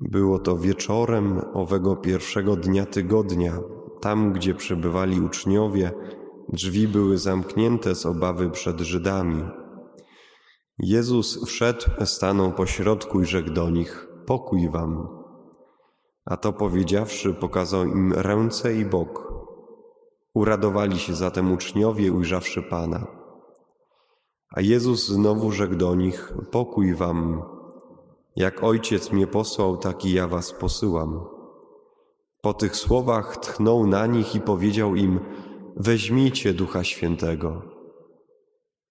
Było to wieczorem owego pierwszego dnia tygodnia, tam gdzie przebywali uczniowie, drzwi były zamknięte z obawy przed Żydami. Jezus wszedł, stanął pośrodku i rzekł do nich: Pokój wam. A to powiedziawszy, pokazał im ręce i bok. Uradowali się zatem uczniowie, ujrzawszy Pana. A Jezus znowu rzekł do nich: Pokój wam. Jak ojciec mnie posłał, tak i ja was posyłam. Po tych słowach tchnął na nich i powiedział im: Weźmijcie Ducha Świętego.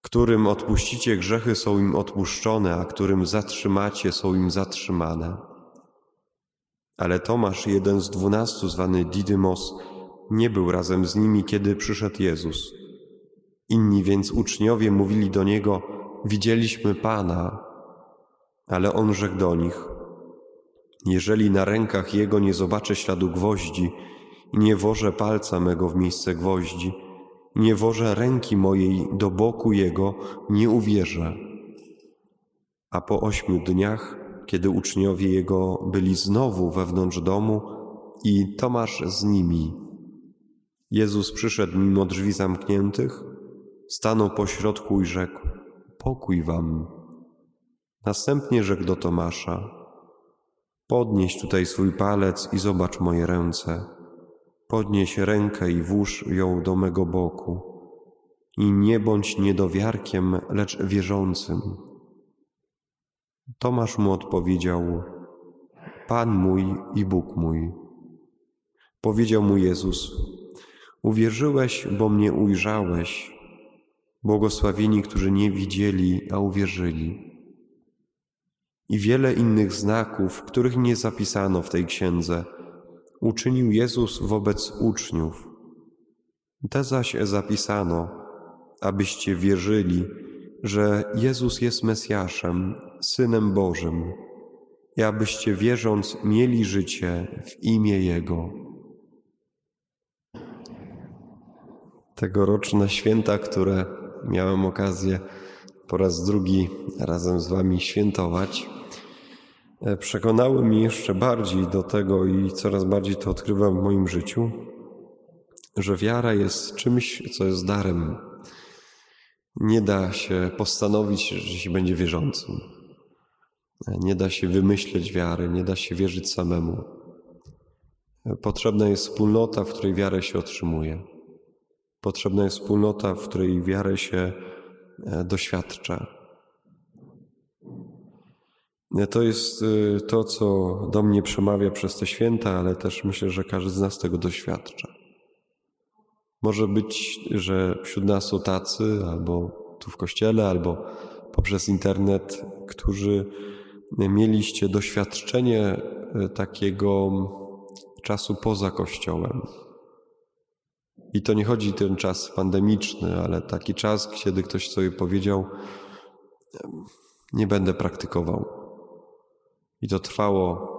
Którym odpuścicie grzechy, są im odpuszczone, a którym zatrzymacie, są im zatrzymane. Ale Tomasz, jeden z dwunastu, zwany Didymos, nie był razem z nimi, kiedy przyszedł Jezus. Inni więc uczniowie mówili do niego: Widzieliśmy Pana. Ale on rzekł do nich: Jeżeli na rękach jego nie zobaczę śladu gwoździ nie wożę palca mego w miejsce gwoździ, nie wożę ręki mojej do boku jego, nie uwierzę. A po ośmiu dniach, kiedy uczniowie jego byli znowu wewnątrz domu i Tomasz z nimi, Jezus przyszedł mimo drzwi zamkniętych, stanął pośrodku i rzekł: Pokój wam. Następnie rzekł do Tomasza: Podnieś tutaj swój palec i zobacz moje ręce. Podnieś rękę i włóż ją do mego boku. I nie bądź niedowiarkiem, lecz wierzącym. Tomasz mu odpowiedział: Pan mój i Bóg mój. Powiedział mu Jezus: Uwierzyłeś, bo mnie ujrzałeś. Błogosławieni, którzy nie widzieli, a uwierzyli. I wiele innych znaków, których nie zapisano w tej księdze, uczynił Jezus wobec uczniów. Te zaś zapisano, abyście wierzyli, że Jezus jest Mesjaszem, Synem Bożym, i abyście wierząc mieli życie w imię Jego. Tegoroczne święta, które miałem okazję po raz drugi razem z Wami świętować, przekonały mnie jeszcze bardziej do tego i coraz bardziej to odkrywam w moim życiu, że wiara jest czymś, co jest darem. Nie da się postanowić, że się będzie wierzącym. Nie da się wymyśleć wiary, nie da się wierzyć samemu. Potrzebna jest wspólnota, w której wiarę się otrzymuje. Potrzebna jest wspólnota, w której wiarę się e, doświadcza. To jest y, to, co do mnie przemawia przez te święta, ale też myślę, że każdy z nas tego doświadcza. Może być, że wśród nas są tacy, albo tu w kościele, albo poprzez internet, którzy mieliście doświadczenie y, takiego czasu poza kościołem. I to nie chodzi ten czas pandemiczny, ale taki czas, kiedy ktoś sobie powiedział: Nie będę praktykował i to trwało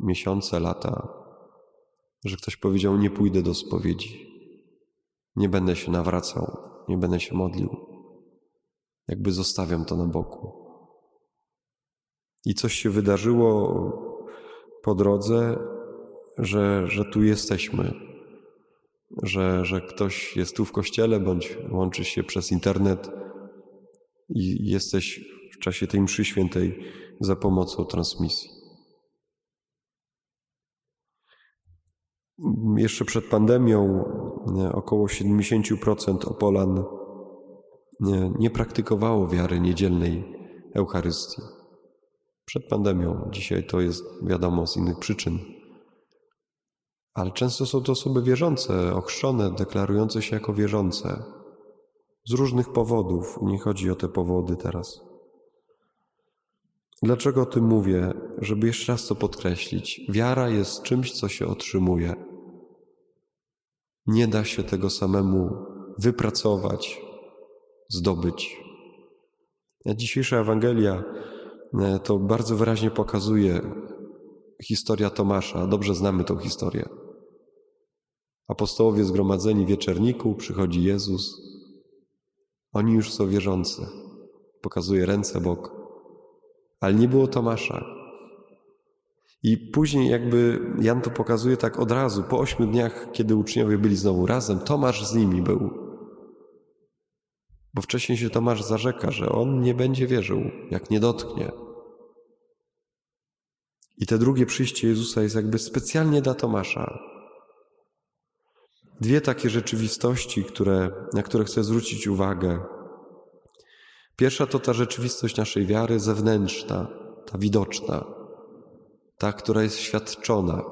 miesiące, lata, że ktoś powiedział: Nie pójdę do spowiedzi, nie będę się nawracał, nie będę się modlił. Jakby zostawiam to na boku. I coś się wydarzyło po drodze, że, że tu jesteśmy, że, że ktoś jest tu w kościele bądź łączy się przez internet i jesteś w czasie tej mszy świętej za pomocą transmisji. Jeszcze przed pandemią około 70% Opolan nie, nie praktykowało wiary niedzielnej Eucharystii. Przed pandemią, dzisiaj to jest wiadomo z innych przyczyn. Ale często są to osoby wierzące, ochrzczone, deklarujące się jako wierzące. Z różnych powodów, nie chodzi o te powody teraz. Dlaczego o tym mówię? Żeby jeszcze raz to podkreślić. Wiara jest czymś, co się otrzymuje. Nie da się tego samemu wypracować, zdobyć. Dzisiejsza Ewangelia e, to bardzo wyraźnie pokazuje historia Tomasza. Dobrze znamy tą historię. Apostołowie zgromadzeni w wieczerniku, przychodzi Jezus. Oni już są wierzący. Pokazuje ręce bok ale nie było Tomasza. I później jakby Jan to pokazuje tak od razu, po ośmiu dniach, kiedy uczniowie byli znowu razem, Tomasz z nimi był. Bo wcześniej się Tomasz zarzeka, że on nie będzie wierzył, jak nie dotknie. I te drugie przyjście Jezusa jest jakby specjalnie dla Tomasza. Dwie takie rzeczywistości, które, na które chcę zwrócić uwagę. Pierwsza to ta rzeczywistość naszej wiary zewnętrzna, ta widoczna, ta, która jest świadczona,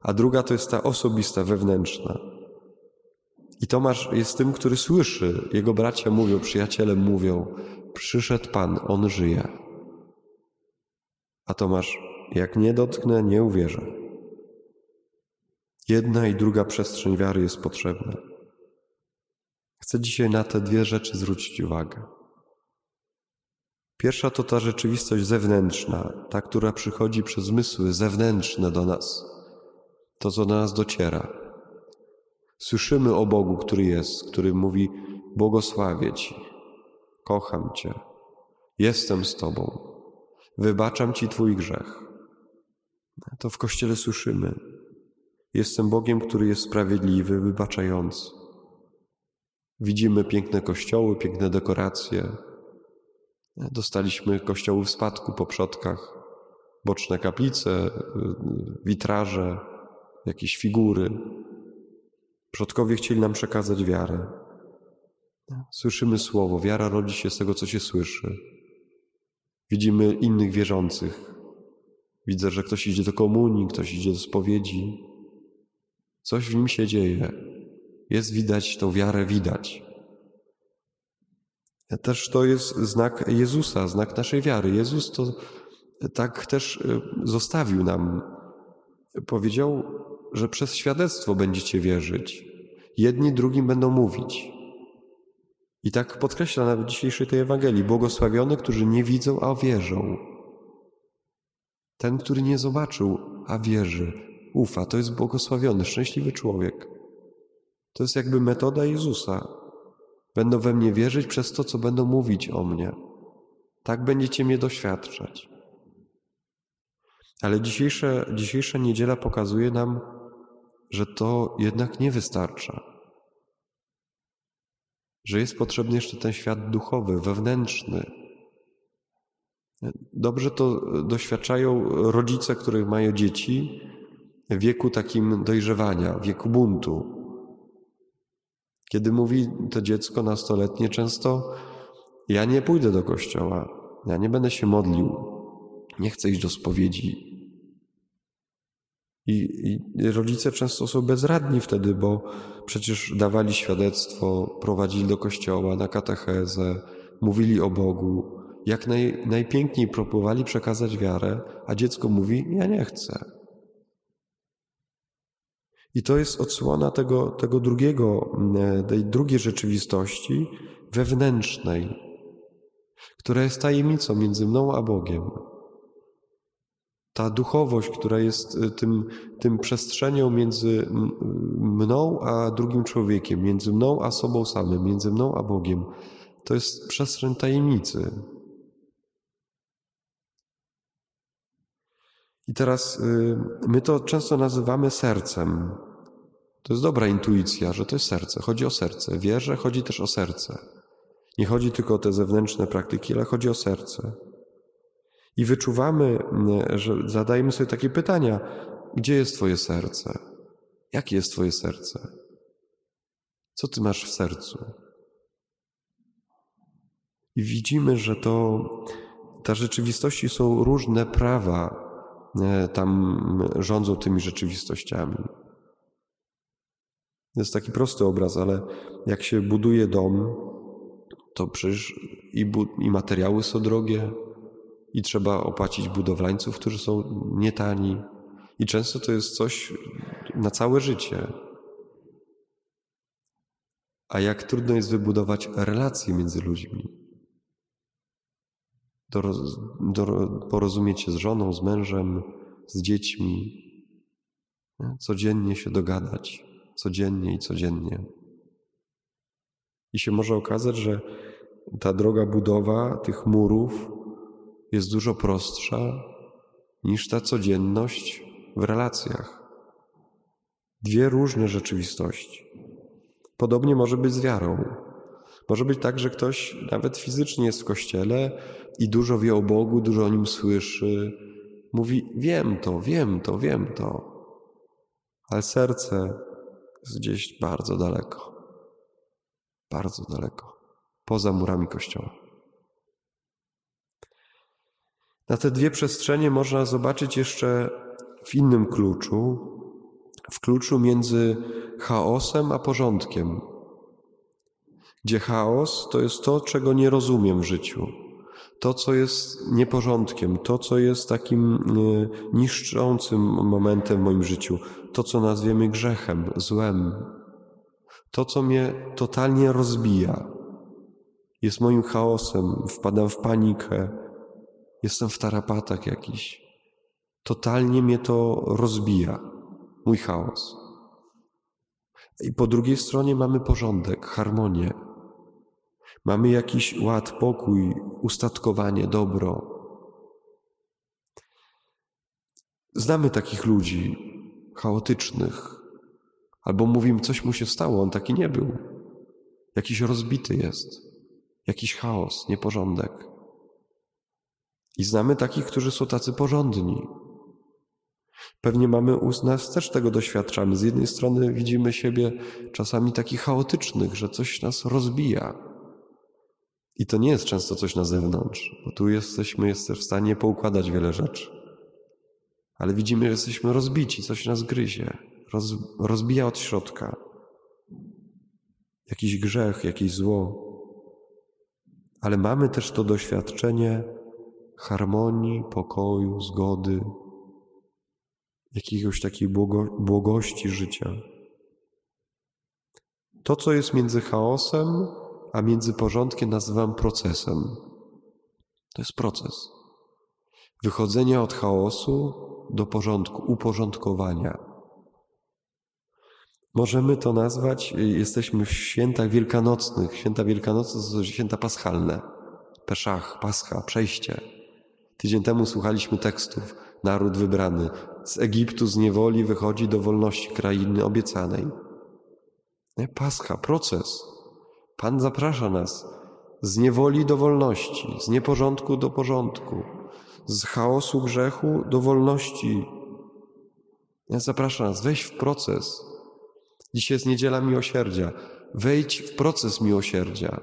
a druga to jest ta osobista, wewnętrzna. I Tomasz jest tym, który słyszy. Jego bracia mówią, przyjaciele mówią: Przyszedł Pan, on żyje. A Tomasz, jak nie dotknę, nie uwierzę. Jedna i druga przestrzeń wiary jest potrzebna. Chcę dzisiaj na te dwie rzeczy zwrócić uwagę. Pierwsza to ta rzeczywistość zewnętrzna, ta, która przychodzi przez zmysły zewnętrzne do nas, to, co do nas dociera. Słyszymy o Bogu, który jest, który mówi: Błogosławię Ci, kocham Cię, jestem z Tobą, wybaczam Ci Twój grzech. To w kościele słyszymy. Jestem Bogiem, który jest sprawiedliwy, wybaczający. Widzimy piękne kościoły, piękne dekoracje. Dostaliśmy kościoły w spadku po przodkach, boczne kaplice, witraże, jakieś figury. Przodkowie chcieli nam przekazać wiarę. Słyszymy słowo. Wiara rodzi się z tego, co się słyszy. Widzimy innych wierzących. Widzę, że ktoś idzie do komunii, ktoś idzie do spowiedzi. Coś w nim się dzieje. Jest widać, tą wiarę widać. Też to jest znak Jezusa, znak naszej wiary. Jezus to tak też e, zostawił nam. Powiedział, że przez świadectwo będziecie wierzyć. Jedni drugim będą mówić. I tak podkreśla nawet dzisiejszej tej Ewangelii. Błogosławione, którzy nie widzą, a wierzą. Ten, który nie zobaczył, a wierzy, ufa, to jest błogosławiony, szczęśliwy człowiek. To jest jakby metoda Jezusa. Będą we mnie wierzyć przez to, co będą mówić o mnie. Tak będziecie mnie doświadczać. Ale dzisiejsza, dzisiejsza niedziela pokazuje nam, że to jednak nie wystarcza. Że jest potrzebny jeszcze ten świat duchowy, wewnętrzny. Dobrze to doświadczają rodzice, których mają dzieci wieku takim dojrzewania, wieku buntu. Kiedy mówi to dziecko nastoletnie często, ja nie pójdę do kościoła, ja nie będę się modlił, nie chcę iść do spowiedzi, i, I, rodzice często są bezradni wtedy, bo przecież dawali świadectwo, prowadzili do kościoła, na katechezę, mówili o Bogu, jak naj, najpiękniej próbowali przekazać wiarę, a dziecko mówi: Ja nie chcę. I to jest odsłona tego, tego drugiego, tej drugiej rzeczywistości wewnętrznej, która jest tajemnicą między mną a Bogiem. Ta duchowość, która jest y, tym, tym przestrzenią między mną a drugim człowiekiem, między mną a sobą samym, między mną a Bogiem, to jest przestrzeń tajemnicy. I teraz y, my to często nazywamy sercem. To jest dobra intuicja, że to jest serce. Chodzi o serce. Wierzę, chodzi też o serce. Nie chodzi tylko o te zewnętrzne praktyki, ale chodzi o serce. I wyczuwamy, mm, że zadajemy sobie takie pytania: gdzie jest Twoje serce? Jakie jest Twoje serce? Co Ty masz w sercu? I widzimy, że to ta rzeczywistości są różne prawa, tam rządzą tymi rzeczywistościami. To jest taki prosty obraz, ale jak się buduje dom, to przecież i, i materiały są drogie, i trzeba opłacić budowlańców, którzy są nietani. I często to jest coś na całe życie. A jak trudno jest wybudować relacje między ludźmi. Porozumieć się z żoną, z mężem, z dziećmi. Codziennie się dogadać, codziennie i codziennie. I się może okazać, że ta droga budowa tych murów jest dużo prostsza niż ta codzienność w relacjach. Dwie różne rzeczywistości. Podobnie może być z wiarą. Może być tak, że ktoś nawet fizycznie jest w kościele i dużo wie o Bogu, dużo o nim słyszy. Mówi: Wiem to, wiem to, wiem to. Ale serce jest gdzieś bardzo daleko. Bardzo daleko. Poza murami kościoła. Na te dwie przestrzenie można zobaczyć jeszcze w innym kluczu, w kluczu między chaosem a porządkiem. Gdzie chaos to jest to, czego nie rozumiem w życiu, to, co jest nieporządkiem, to, co jest takim y, niszczącym momentem w moim życiu, to, co nazwiemy grzechem, złem, to, co mnie totalnie rozbija, jest moim chaosem, wpadam w panikę, jestem w tarapatach jakiś. Totalnie mnie to rozbija, mój chaos. I po drugiej stronie mamy porządek, harmonię. Mamy jakiś ład, pokój, ustatkowanie, dobro. Znamy takich ludzi chaotycznych, albo mówimy, coś mu się stało, on taki nie był. Jakiś rozbity jest, jakiś chaos, nieporządek. I znamy takich, którzy są tacy porządni. Pewnie mamy u nas też tego doświadczamy. Z jednej strony widzimy siebie czasami takich chaotycznych, że coś nas rozbija. I to nie jest często coś na zewnątrz, bo tu jesteśmy jesteś w stanie poukładać wiele rzeczy. Ale widzimy, że jesteśmy rozbici, coś nas gryzie, roz, rozbija od środka. Jakiś grzech, jakieś zło. Ale mamy też to doświadczenie harmonii, pokoju, zgody, jakiegoś takiej błogo, błogości życia. To, co jest między chaosem a między porządkiem, nazywam procesem. To jest proces. Wychodzenia od chaosu do porządku, uporządkowania. Możemy to nazwać, jesteśmy w świętach wielkanocnych. Święta wielkanocne to są święta paschalne. Peszach, Pascha, przejście. Tydzień temu słuchaliśmy tekstów. Naród wybrany z Egiptu, z niewoli wychodzi do wolności krainy obiecanej. Pascha, proces. Pan zaprasza nas z niewoli do wolności, z nieporządku do porządku, z chaosu grzechu do wolności. Nie? Zaprasza nas, wejdź w proces. Dzisiaj jest niedziela miłosierdzia. Wejdź w proces miłosierdzia.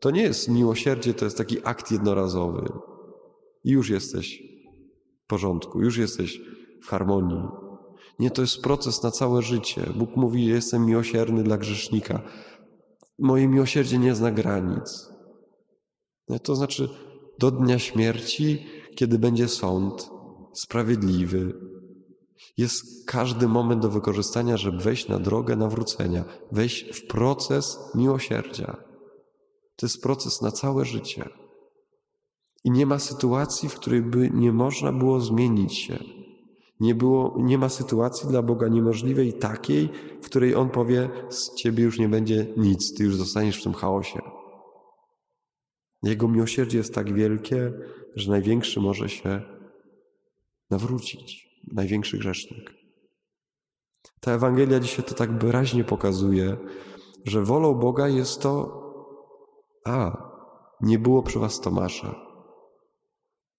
To nie jest miłosierdzie, to jest taki akt jednorazowy. I już jesteś w porządku, już jesteś w harmonii. Nie, to jest proces na całe życie. Bóg mówi, jestem miłosierny dla grzesznika. Moje miłosierdzie nie zna granic. To znaczy, do dnia śmierci, kiedy będzie sąd sprawiedliwy, jest każdy moment do wykorzystania, żeby wejść na drogę nawrócenia, wejść w proces miłosierdzia. To jest proces na całe życie. I nie ma sytuacji, w której by nie można było zmienić się. Nie, było, nie ma sytuacji dla Boga niemożliwej takiej, w której On powie: Z ciebie już nie będzie nic, ty już zostaniesz w tym chaosie. Jego miłosierdzie jest tak wielkie, że największy może się nawrócić, największy grzesznik. Ta Ewangelia dzisiaj to tak wyraźnie pokazuje, że wolą Boga jest to, a nie było przy was Tomasza.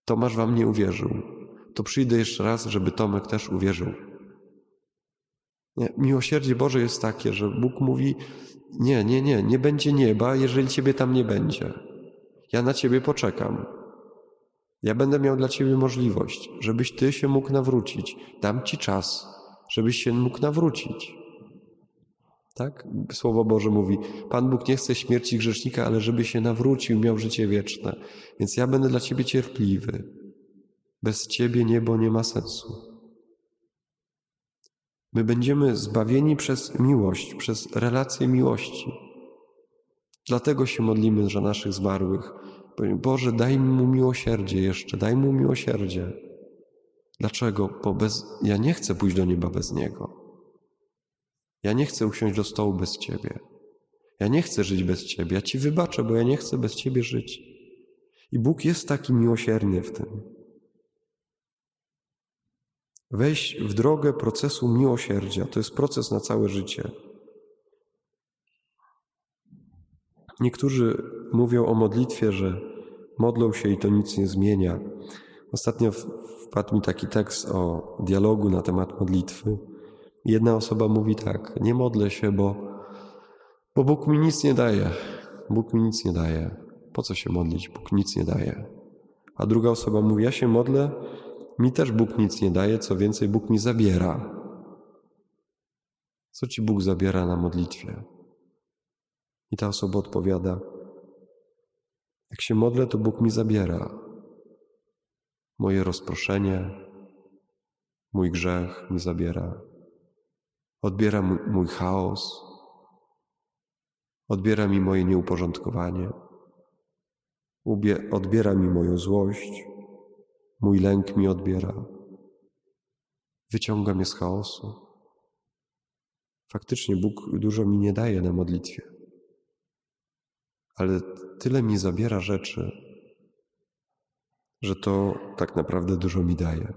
Tomasz wam nie uwierzył, to przyjdę jeszcze raz, żeby Tomek też uwierzył. Nie, miłosierdzie Boże jest takie, że Bóg mówi: Nie, nie, nie, nie będzie nieba, jeżeli Ciebie tam nie będzie. Ja na Ciebie poczekam. Ja będę miał dla Ciebie możliwość, żebyś Ty się mógł nawrócić. Dam Ci czas, żebyś się mógł nawrócić. Tak? Słowo Boże mówi: Pan Bóg nie chce śmierci grzesznika, ale żeby się nawrócił, miał życie wieczne. Więc ja będę dla Ciebie cierpliwy. Bez Ciebie niebo nie ma sensu. My będziemy zbawieni przez miłość, przez relację miłości. Dlatego się modlimy za naszych zmarłych. Boże, daj mu miłosierdzie jeszcze, daj mu miłosierdzie. Dlaczego? Bo bez, ja nie chcę pójść do nieba bez Niego. Ja nie chcę usiąść do stołu bez Ciebie. Ja nie chcę żyć bez Ciebie. Ja Ci wybaczę, bo ja nie chcę bez Ciebie żyć. I Bóg jest taki miłosierny w tym. Wejść w drogę procesu miłosierdzia. To jest proces na całe życie. Niektórzy mówią o modlitwie, że modlą się i to nic nie zmienia. Ostatnio wpadł mi taki tekst o dialogu na temat modlitwy. Jedna osoba mówi tak: Nie modlę się, bo, bo Bóg mi nic nie daje. Bóg mi nic nie daje. Po co się modlić? Bóg nic nie daje. A druga osoba mówi: Ja się modlę, mi też Bóg nic nie daje, co więcej, Bóg mi zabiera. Co ci Bóg zabiera na modlitwie? I ta osoba odpowiada: Jak się modlę, to Bóg mi zabiera moje rozproszenie, mój grzech mi zabiera. Odbiera mój chaos, odbiera mi moje nieuporządkowanie, odbiera mi moją złość, mój lęk mi odbiera, wyciąga mnie z chaosu. Faktycznie Bóg dużo mi nie daje na modlitwie, ale tyle mi zabiera rzeczy, że to tak naprawdę dużo mi daje.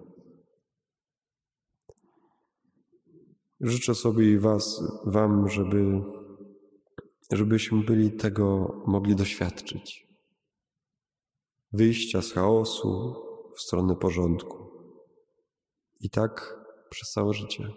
Życzę sobie i was, wam, żeby, żebyśmy byli tego mogli doświadczyć. Wyjścia z chaosu w stronę porządku. I tak przez całe życie.